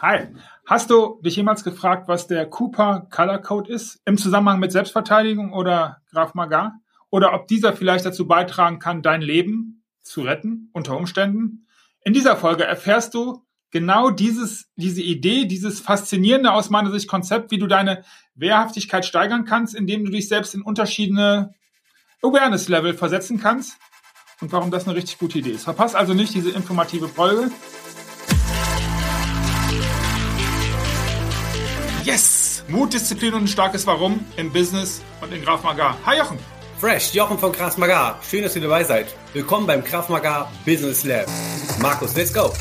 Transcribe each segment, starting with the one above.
Hi. Hast du dich jemals gefragt, was der Cooper Color Code ist? Im Zusammenhang mit Selbstverteidigung oder Graf Magar? Oder ob dieser vielleicht dazu beitragen kann, dein Leben zu retten, unter Umständen? In dieser Folge erfährst du genau dieses, diese Idee, dieses faszinierende aus meiner Sicht Konzept, wie du deine Wehrhaftigkeit steigern kannst, indem du dich selbst in unterschiedliche Awareness-Level versetzen kannst und warum das eine richtig gute Idee ist. Verpasst also nicht diese informative Folge. Yes! Mut, Disziplin und ein starkes Warum im Business und in Graf Magar. Hi Jochen! Fresh, Jochen von Kraft Magar. Schön, dass ihr dabei seid. Willkommen beim Kraft Magar Business Lab. Markus, let's go!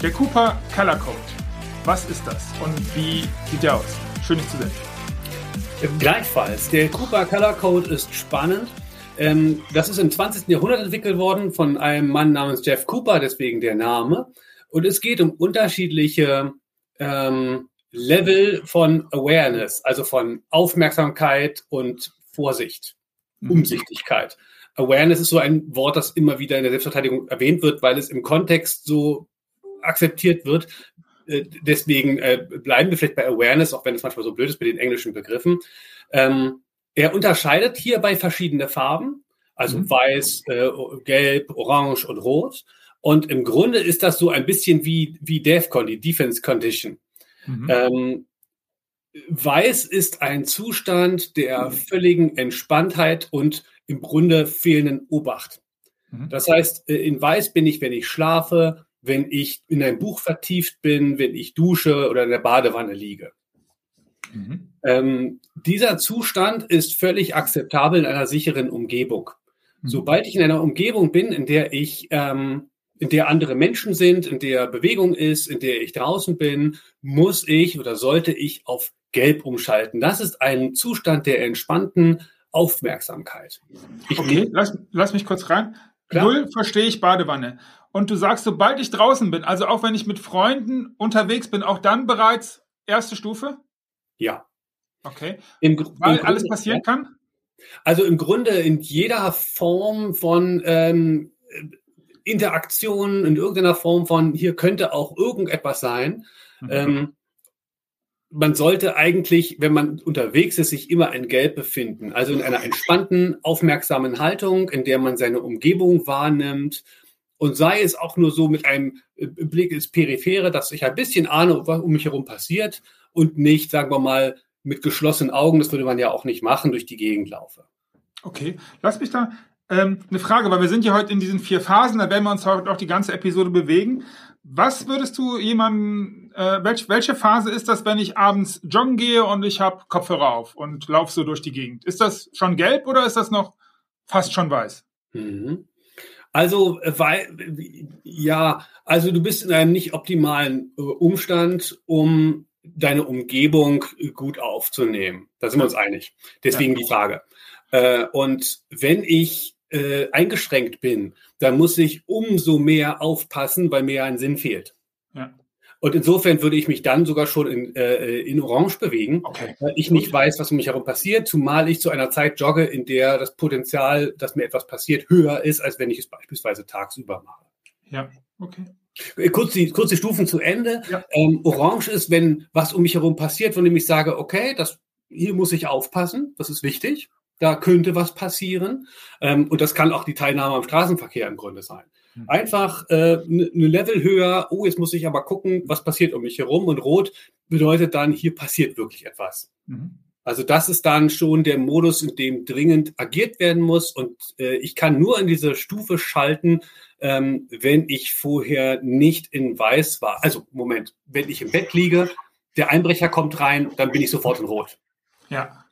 Der Cooper Color Code. Was ist das und wie sieht der aus? Schön, dich zu sehen. Gleichfalls. Der Cooper Color Code ist spannend ähm, das ist im 20. Jahrhundert entwickelt worden von einem Mann namens Jeff Cooper, deswegen der Name. Und es geht um unterschiedliche ähm, Level von Awareness, also von Aufmerksamkeit und Vorsicht, mhm. Umsichtigkeit. Awareness ist so ein Wort, das immer wieder in der Selbstverteidigung erwähnt wird, weil es im Kontext so akzeptiert wird. Äh, deswegen äh, bleiben wir vielleicht bei Awareness, auch wenn es manchmal so blöd ist mit den englischen Begriffen. Ähm, er unterscheidet hierbei verschiedene Farben, also mhm. weiß, äh, gelb, orange und rot. Und im Grunde ist das so ein bisschen wie, wie DEFCON, die Defense Condition. Mhm. Ähm, weiß ist ein Zustand der mhm. völligen Entspanntheit und im Grunde fehlenden Obacht. Mhm. Das heißt, äh, in Weiß bin ich, wenn ich schlafe, wenn ich in ein Buch vertieft bin, wenn ich dusche oder in der Badewanne liege. Mhm. Ähm, dieser Zustand ist völlig akzeptabel in einer sicheren Umgebung. Mhm. Sobald ich in einer Umgebung bin, in der ich, ähm, in der andere Menschen sind, in der Bewegung ist, in der ich draußen bin, muss ich oder sollte ich auf Gelb umschalten. Das ist ein Zustand der entspannten Aufmerksamkeit. Ich okay, lass, lass mich kurz rein. Klar. Null verstehe ich Badewanne. Und du sagst, sobald ich draußen bin, also auch wenn ich mit Freunden unterwegs bin, auch dann bereits erste Stufe? Ja. Okay. Im, Weil im alles passieren ja. kann? Also im Grunde in jeder Form von ähm, Interaktion, in irgendeiner Form von hier könnte auch irgendetwas sein. Mhm. Ähm, man sollte eigentlich, wenn man unterwegs ist, sich immer in Gelb befinden. Also in einer entspannten, aufmerksamen Haltung, in der man seine Umgebung wahrnimmt. Und sei es auch nur so mit einem äh, Blick ins Periphere, dass ich ein bisschen ahne, was um mich herum passiert und nicht, sagen wir mal, mit geschlossenen Augen, das würde man ja auch nicht machen, durch die Gegend laufe. Okay, lass mich da ähm, eine Frage, weil wir sind ja heute in diesen vier Phasen, da werden wir uns heute auch die ganze Episode bewegen. Was würdest du jemandem, äh, welch, welche Phase ist das, wenn ich abends joggen gehe und ich habe Kopfhörer auf und laufe so durch die Gegend? Ist das schon gelb oder ist das noch fast schon weiß? Mhm. Also, äh, weil, ja, also du bist in einem nicht optimalen äh, Umstand, um deine Umgebung gut aufzunehmen. Da sind wir uns einig. Deswegen ja. die Frage. Äh, und wenn ich äh, eingeschränkt bin, dann muss ich umso mehr aufpassen, weil mir ein Sinn fehlt. Ja. Und insofern würde ich mich dann sogar schon in, äh, in Orange bewegen, okay. weil ich nicht weiß, was um mich herum passiert, zumal ich zu einer Zeit jogge, in der das Potenzial, dass mir etwas passiert, höher ist, als wenn ich es beispielsweise tagsüber mache. Ja, okay. Äh, kurz die, kurz die Stufen zu Ende. Ja. Ähm, Orange ist, wenn was um mich herum passiert, von dem ich sage, okay, das, hier muss ich aufpassen, das ist wichtig, da könnte was passieren. Ähm, und das kann auch die Teilnahme am Straßenverkehr im Grunde sein. Mhm. Einfach eine äh, ne, ne Level höher, oh, jetzt muss ich aber gucken, was passiert um mich herum. Und rot bedeutet dann, hier passiert wirklich etwas. Mhm. Also das ist dann schon der Modus, in dem dringend agiert werden muss. Und äh, ich kann nur in diese Stufe schalten, ähm, wenn ich vorher nicht in Weiß war. Also Moment, wenn ich im Bett liege, der Einbrecher kommt rein, dann bin ich sofort in Rot. Ja.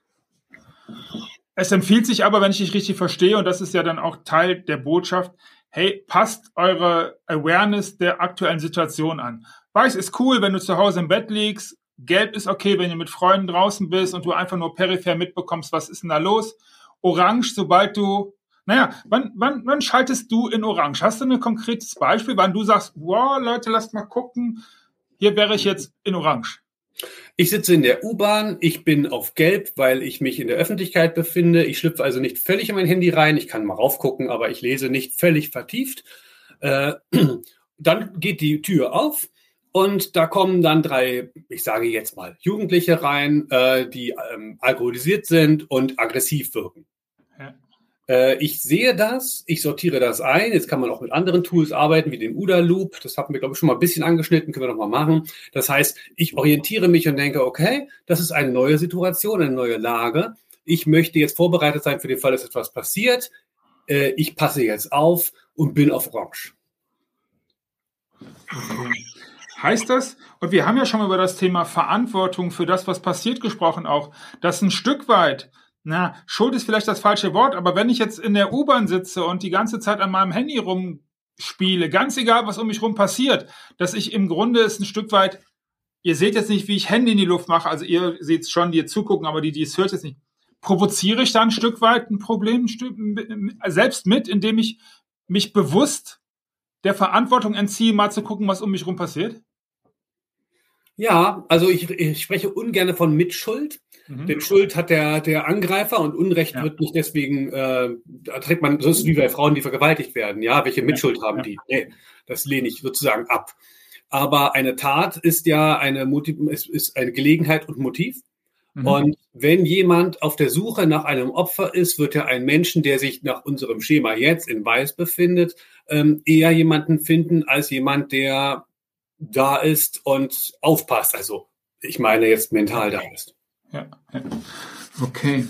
Es empfiehlt sich aber, wenn ich dich richtig verstehe, und das ist ja dann auch Teil der Botschaft, hey, passt eure Awareness der aktuellen Situation an. Weiß ist cool, wenn du zu Hause im Bett liegst. Gelb ist okay, wenn du mit Freunden draußen bist und du einfach nur peripher mitbekommst, was ist denn da los. Orange, sobald du naja, wann, wann, wann schaltest du in Orange? Hast du ein konkretes Beispiel, wann du sagst, wow, Leute, lasst mal gucken, hier wäre ich jetzt in Orange? Ich sitze in der U-Bahn, ich bin auf Gelb, weil ich mich in der Öffentlichkeit befinde. Ich schlüpfe also nicht völlig in mein Handy rein. Ich kann mal raufgucken, aber ich lese nicht völlig vertieft. Äh, dann geht die Tür auf und da kommen dann drei, ich sage jetzt mal, Jugendliche rein, äh, die ähm, alkoholisiert sind und aggressiv wirken. Äh, ich sehe das, ich sortiere das ein. Jetzt kann man auch mit anderen Tools arbeiten, wie dem UDA Loop. Das haben wir, glaube ich, schon mal ein bisschen angeschnitten, können wir noch mal machen. Das heißt, ich orientiere mich und denke, okay, das ist eine neue Situation, eine neue Lage. Ich möchte jetzt vorbereitet sein für den Fall, dass etwas passiert. Äh, ich passe jetzt auf und bin auf Orange. Heißt das, und wir haben ja schon mal über das Thema Verantwortung für das, was passiert, gesprochen auch, dass ein Stück weit. Na, Schuld ist vielleicht das falsche Wort, aber wenn ich jetzt in der U-Bahn sitze und die ganze Zeit an meinem Handy rumspiele, ganz egal, was um mich rum passiert, dass ich im Grunde es ein Stück weit, ihr seht jetzt nicht, wie ich Hände in die Luft mache, also ihr seht es schon, die jetzt zugucken, aber die, die es hört jetzt nicht. Provoziere ich da ein Stück weit ein Problem selbst mit, indem ich mich bewusst der Verantwortung entziehe, mal zu gucken, was um mich rum passiert? Ja, also ich, ich spreche ungern von Mitschuld. Mhm. Denn Schuld hat der, der Angreifer und Unrecht ja. wird nicht deswegen, äh, da trägt man, so ist es wie bei Frauen, die vergewaltigt werden. Ja, welche Mitschuld ja. haben ja. die? Nee, das lehne ich sozusagen ab. Aber eine Tat ist ja eine, Motiv, ist, ist eine Gelegenheit und Motiv. Mhm. Und wenn jemand auf der Suche nach einem Opfer ist, wird er einen Menschen, der sich nach unserem Schema jetzt in Weiß befindet, ähm, eher jemanden finden als jemand, der da ist und aufpasst. Also ich meine jetzt mental da ist. Ja, ja. Okay.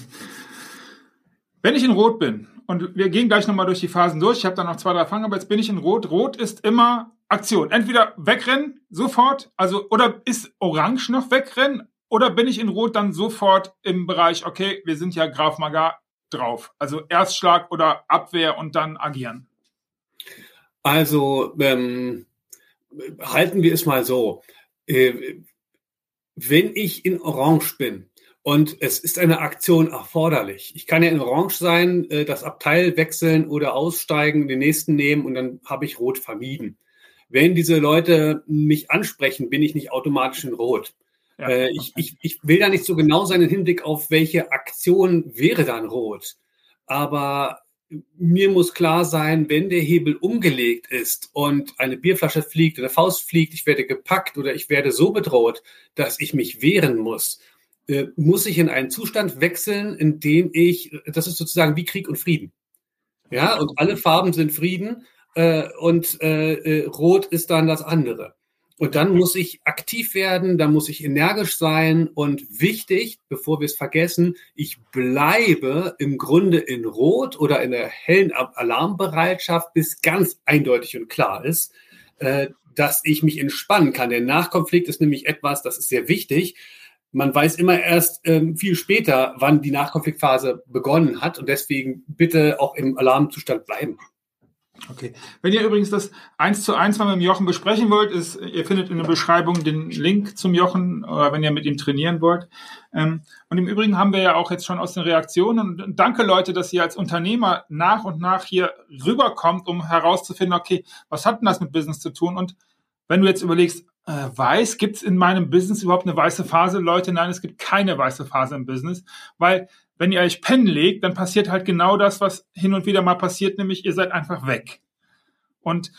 Wenn ich in Rot bin, und wir gehen gleich nochmal durch die Phasen durch, ich habe da noch zwei, drei Fangen, aber jetzt bin ich in Rot. Rot ist immer Aktion. Entweder wegrennen, sofort, also, oder ist Orange noch wegrennen, oder bin ich in Rot dann sofort im Bereich, okay, wir sind ja Graf Maga drauf. Also Erstschlag oder Abwehr und dann agieren. Also, ähm, halten wir es mal so. Äh, wenn ich in Orange bin und es ist eine Aktion erforderlich, ich kann ja in Orange sein, äh, das Abteil wechseln oder aussteigen, den nächsten nehmen und dann habe ich Rot vermieden. Wenn diese Leute mich ansprechen, bin ich nicht automatisch in Rot. Ja, äh, ich, ich, ich will da nicht so genau sein im Hinblick auf welche Aktion wäre dann rot. Aber mir muss klar sein, wenn der Hebel umgelegt ist und eine Bierflasche fliegt, eine Faust fliegt, ich werde gepackt oder ich werde so bedroht, dass ich mich wehren muss, äh, muss ich in einen Zustand wechseln, in dem ich, das ist sozusagen wie Krieg und Frieden. Ja, und alle Farben sind Frieden äh, und äh, äh Rot ist dann das andere. Und dann muss ich aktiv werden, dann muss ich energisch sein und wichtig, bevor wir es vergessen, ich bleibe im Grunde in Rot oder in der hellen Alarmbereitschaft, bis ganz eindeutig und klar ist, äh, dass ich mich entspannen kann. Der Nachkonflikt ist nämlich etwas, das ist sehr wichtig. Man weiß immer erst ähm, viel später, wann die Nachkonfliktphase begonnen hat und deswegen bitte auch im Alarmzustand bleiben. Okay. Wenn ihr übrigens das eins zu eins mal mit dem Jochen besprechen wollt, ist, ihr findet in der Beschreibung den Link zum Jochen, oder wenn ihr mit ihm trainieren wollt. Ähm, und im Übrigen haben wir ja auch jetzt schon aus den Reaktionen und danke Leute, dass ihr als Unternehmer nach und nach hier rüberkommt, um herauszufinden, okay, was hat denn das mit Business zu tun? Und wenn du jetzt überlegst, äh, weiß, gibt es in meinem Business überhaupt eine weiße Phase? Leute, nein, es gibt keine weiße Phase im Business, weil wenn ihr euch pennen legt, dann passiert halt genau das, was hin und wieder mal passiert, nämlich ihr seid einfach weg. Und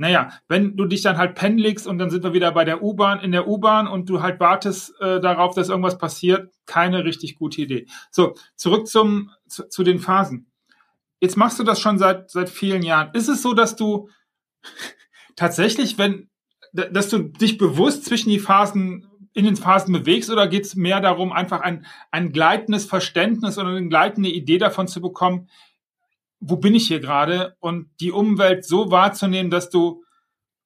naja, wenn du dich dann halt pennen legst und dann sind wir wieder bei der U-Bahn, in der U-Bahn und du halt wartest äh, darauf, dass irgendwas passiert, keine richtig gute Idee. So, zurück zum, zu, zu den Phasen. Jetzt machst du das schon seit, seit vielen Jahren. Ist es so, dass du tatsächlich, wenn, dass du dich bewusst zwischen die Phasen in den Phasen bewegst oder geht es mehr darum, einfach ein, ein gleitendes Verständnis oder eine gleitende Idee davon zu bekommen, wo bin ich hier gerade und die Umwelt so wahrzunehmen, dass du,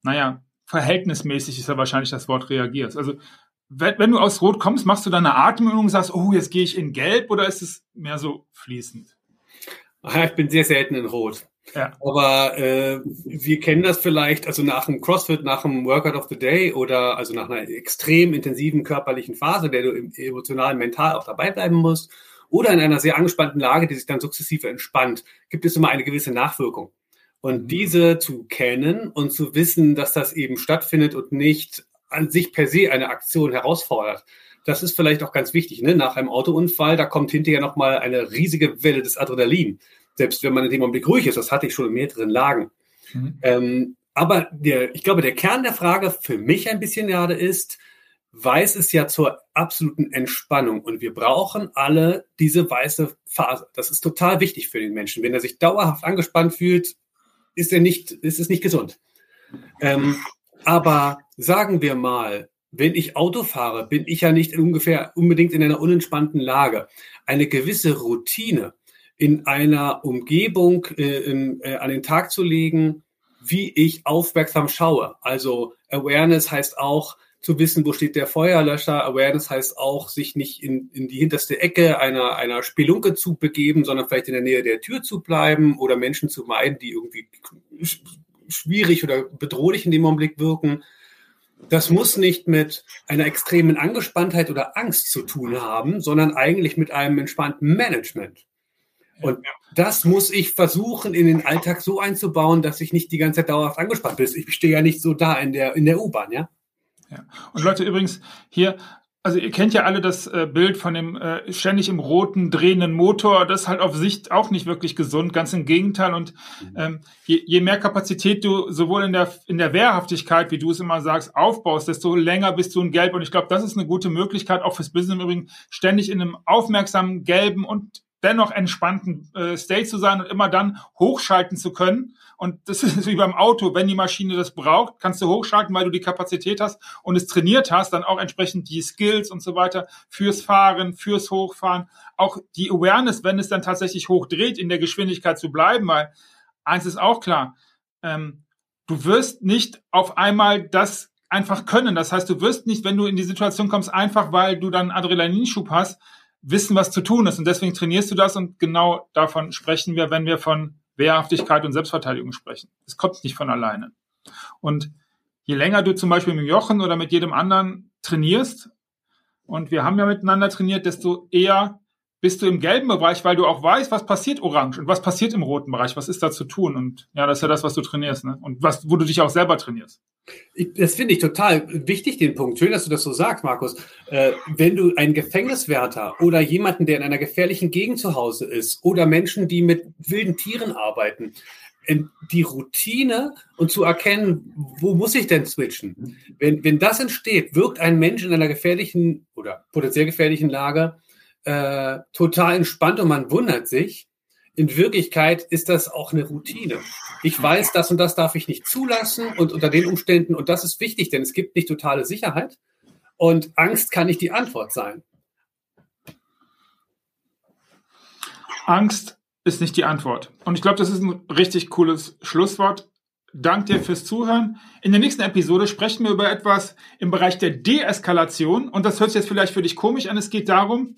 naja, verhältnismäßig ist ja wahrscheinlich das Wort reagierst. Also wenn, wenn du aus Rot kommst, machst du dann eine Atemübung und sagst, oh, jetzt gehe ich in Gelb oder ist es mehr so fließend? Ich bin sehr selten in Rot. Ja. Aber äh, wir kennen das vielleicht, also nach einem CrossFit, nach einem Workout of the Day oder also nach einer extrem intensiven körperlichen Phase, der du emotional, mental auch dabei bleiben musst, oder in einer sehr angespannten Lage, die sich dann sukzessive entspannt, gibt es immer eine gewisse Nachwirkung. Und mhm. diese zu kennen und zu wissen, dass das eben stattfindet und nicht an sich per se eine Aktion herausfordert, das ist vielleicht auch ganz wichtig, ne? nach einem Autounfall, da kommt hinterher nochmal eine riesige Welle des Adrenalin. Selbst wenn man in dem Augenblick ruhig ist, das hatte ich schon in mehreren Lagen. Mhm. Ähm, aber der, ich glaube, der Kern der Frage für mich ein bisschen gerade ist, Weiß ist ja zur absoluten Entspannung und wir brauchen alle diese weiße Phase. Das ist total wichtig für den Menschen. Wenn er sich dauerhaft angespannt fühlt, ist er nicht, ist es nicht gesund. Ähm, aber sagen wir mal, wenn ich Auto fahre, bin ich ja nicht ungefähr unbedingt in einer unentspannten Lage. Eine gewisse Routine in einer Umgebung äh, in, äh, an den Tag zu legen, wie ich aufmerksam schaue. Also Awareness heißt auch, zu wissen, wo steht der Feuerlöscher. Awareness heißt auch, sich nicht in, in die hinterste Ecke einer, einer Spelunke zu begeben, sondern vielleicht in der Nähe der Tür zu bleiben oder Menschen zu meiden, die irgendwie schwierig oder bedrohlich in dem Augenblick wirken. Das muss nicht mit einer extremen Angespanntheit oder Angst zu tun haben, sondern eigentlich mit einem entspannten Management. Und das muss ich versuchen, in den Alltag so einzubauen, dass ich nicht die ganze Zeit dauerhaft angespannt bin. Ich stehe ja nicht so da in der, in der U-Bahn, ja? Ja. Und Leute, übrigens hier, also ihr kennt ja alle das äh, Bild von dem äh, ständig im roten drehenden Motor. Das ist halt auf Sicht auch nicht wirklich gesund, ganz im Gegenteil. Und mhm. ähm, je, je mehr Kapazität du sowohl in der in der Wehrhaftigkeit, wie du es immer sagst, aufbaust, desto länger bist du in Gelb. Und ich glaube, das ist eine gute Möglichkeit, auch fürs Business im Übrigen, ständig in einem aufmerksamen gelben und dennoch entspannten äh, State zu sein und immer dann hochschalten zu können. Und das ist wie beim Auto, wenn die Maschine das braucht, kannst du hochschalten, weil du die Kapazität hast und es trainiert hast, dann auch entsprechend die Skills und so weiter fürs Fahren, fürs Hochfahren, auch die Awareness, wenn es dann tatsächlich hochdreht, in der Geschwindigkeit zu bleiben, weil eins ist auch klar, ähm, du wirst nicht auf einmal das einfach können. Das heißt, du wirst nicht, wenn du in die Situation kommst, einfach weil du dann Adrenalinschub hast, wissen, was zu tun ist. Und deswegen trainierst du das und genau davon sprechen wir, wenn wir von Wehrhaftigkeit und Selbstverteidigung sprechen. Es kommt nicht von alleine. Und je länger du zum Beispiel mit Jochen oder mit jedem anderen trainierst, und wir haben ja miteinander trainiert, desto eher bist du im gelben Bereich, weil du auch weißt, was passiert orange und was passiert im roten Bereich, was ist da zu tun. Und ja, das ist ja das, was du trainierst, ne? Und was, wo du dich auch selber trainierst. Das finde ich total wichtig, den Punkt. Schön, dass du das so sagst, Markus. Äh, wenn du einen Gefängniswärter oder jemanden, der in einer gefährlichen Gegend zu Hause ist oder Menschen, die mit wilden Tieren arbeiten, die Routine und zu erkennen, wo muss ich denn switchen? Wenn, wenn das entsteht, wirkt ein Mensch in einer gefährlichen oder potenziell gefährlichen Lage äh, total entspannt und man wundert sich. In Wirklichkeit ist das auch eine Routine. Ich weiß, das und das darf ich nicht zulassen und unter den Umständen, und das ist wichtig, denn es gibt nicht totale Sicherheit und Angst kann nicht die Antwort sein. Angst ist nicht die Antwort. Und ich glaube, das ist ein richtig cooles Schlusswort. Dank dir fürs Zuhören. In der nächsten Episode sprechen wir über etwas im Bereich der Deeskalation. Und das hört sich jetzt vielleicht für dich komisch an. Es geht darum,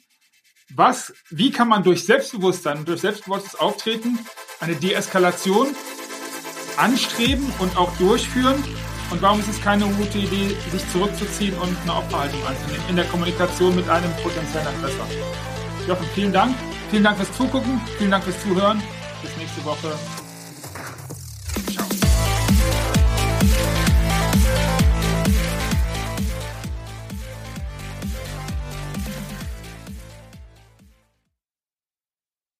was, wie kann man durch Selbstbewusstsein, durch selbstbewusstes Auftreten eine Deeskalation anstreben und auch durchführen? Und warum ist es keine gute Idee, sich zurückzuziehen und eine Opferhaltung einzunehmen in der Kommunikation mit einem potenziellen Aggressor? Jochen, vielen Dank. Vielen Dank fürs Zugucken. Vielen Dank fürs Zuhören. Bis nächste Woche.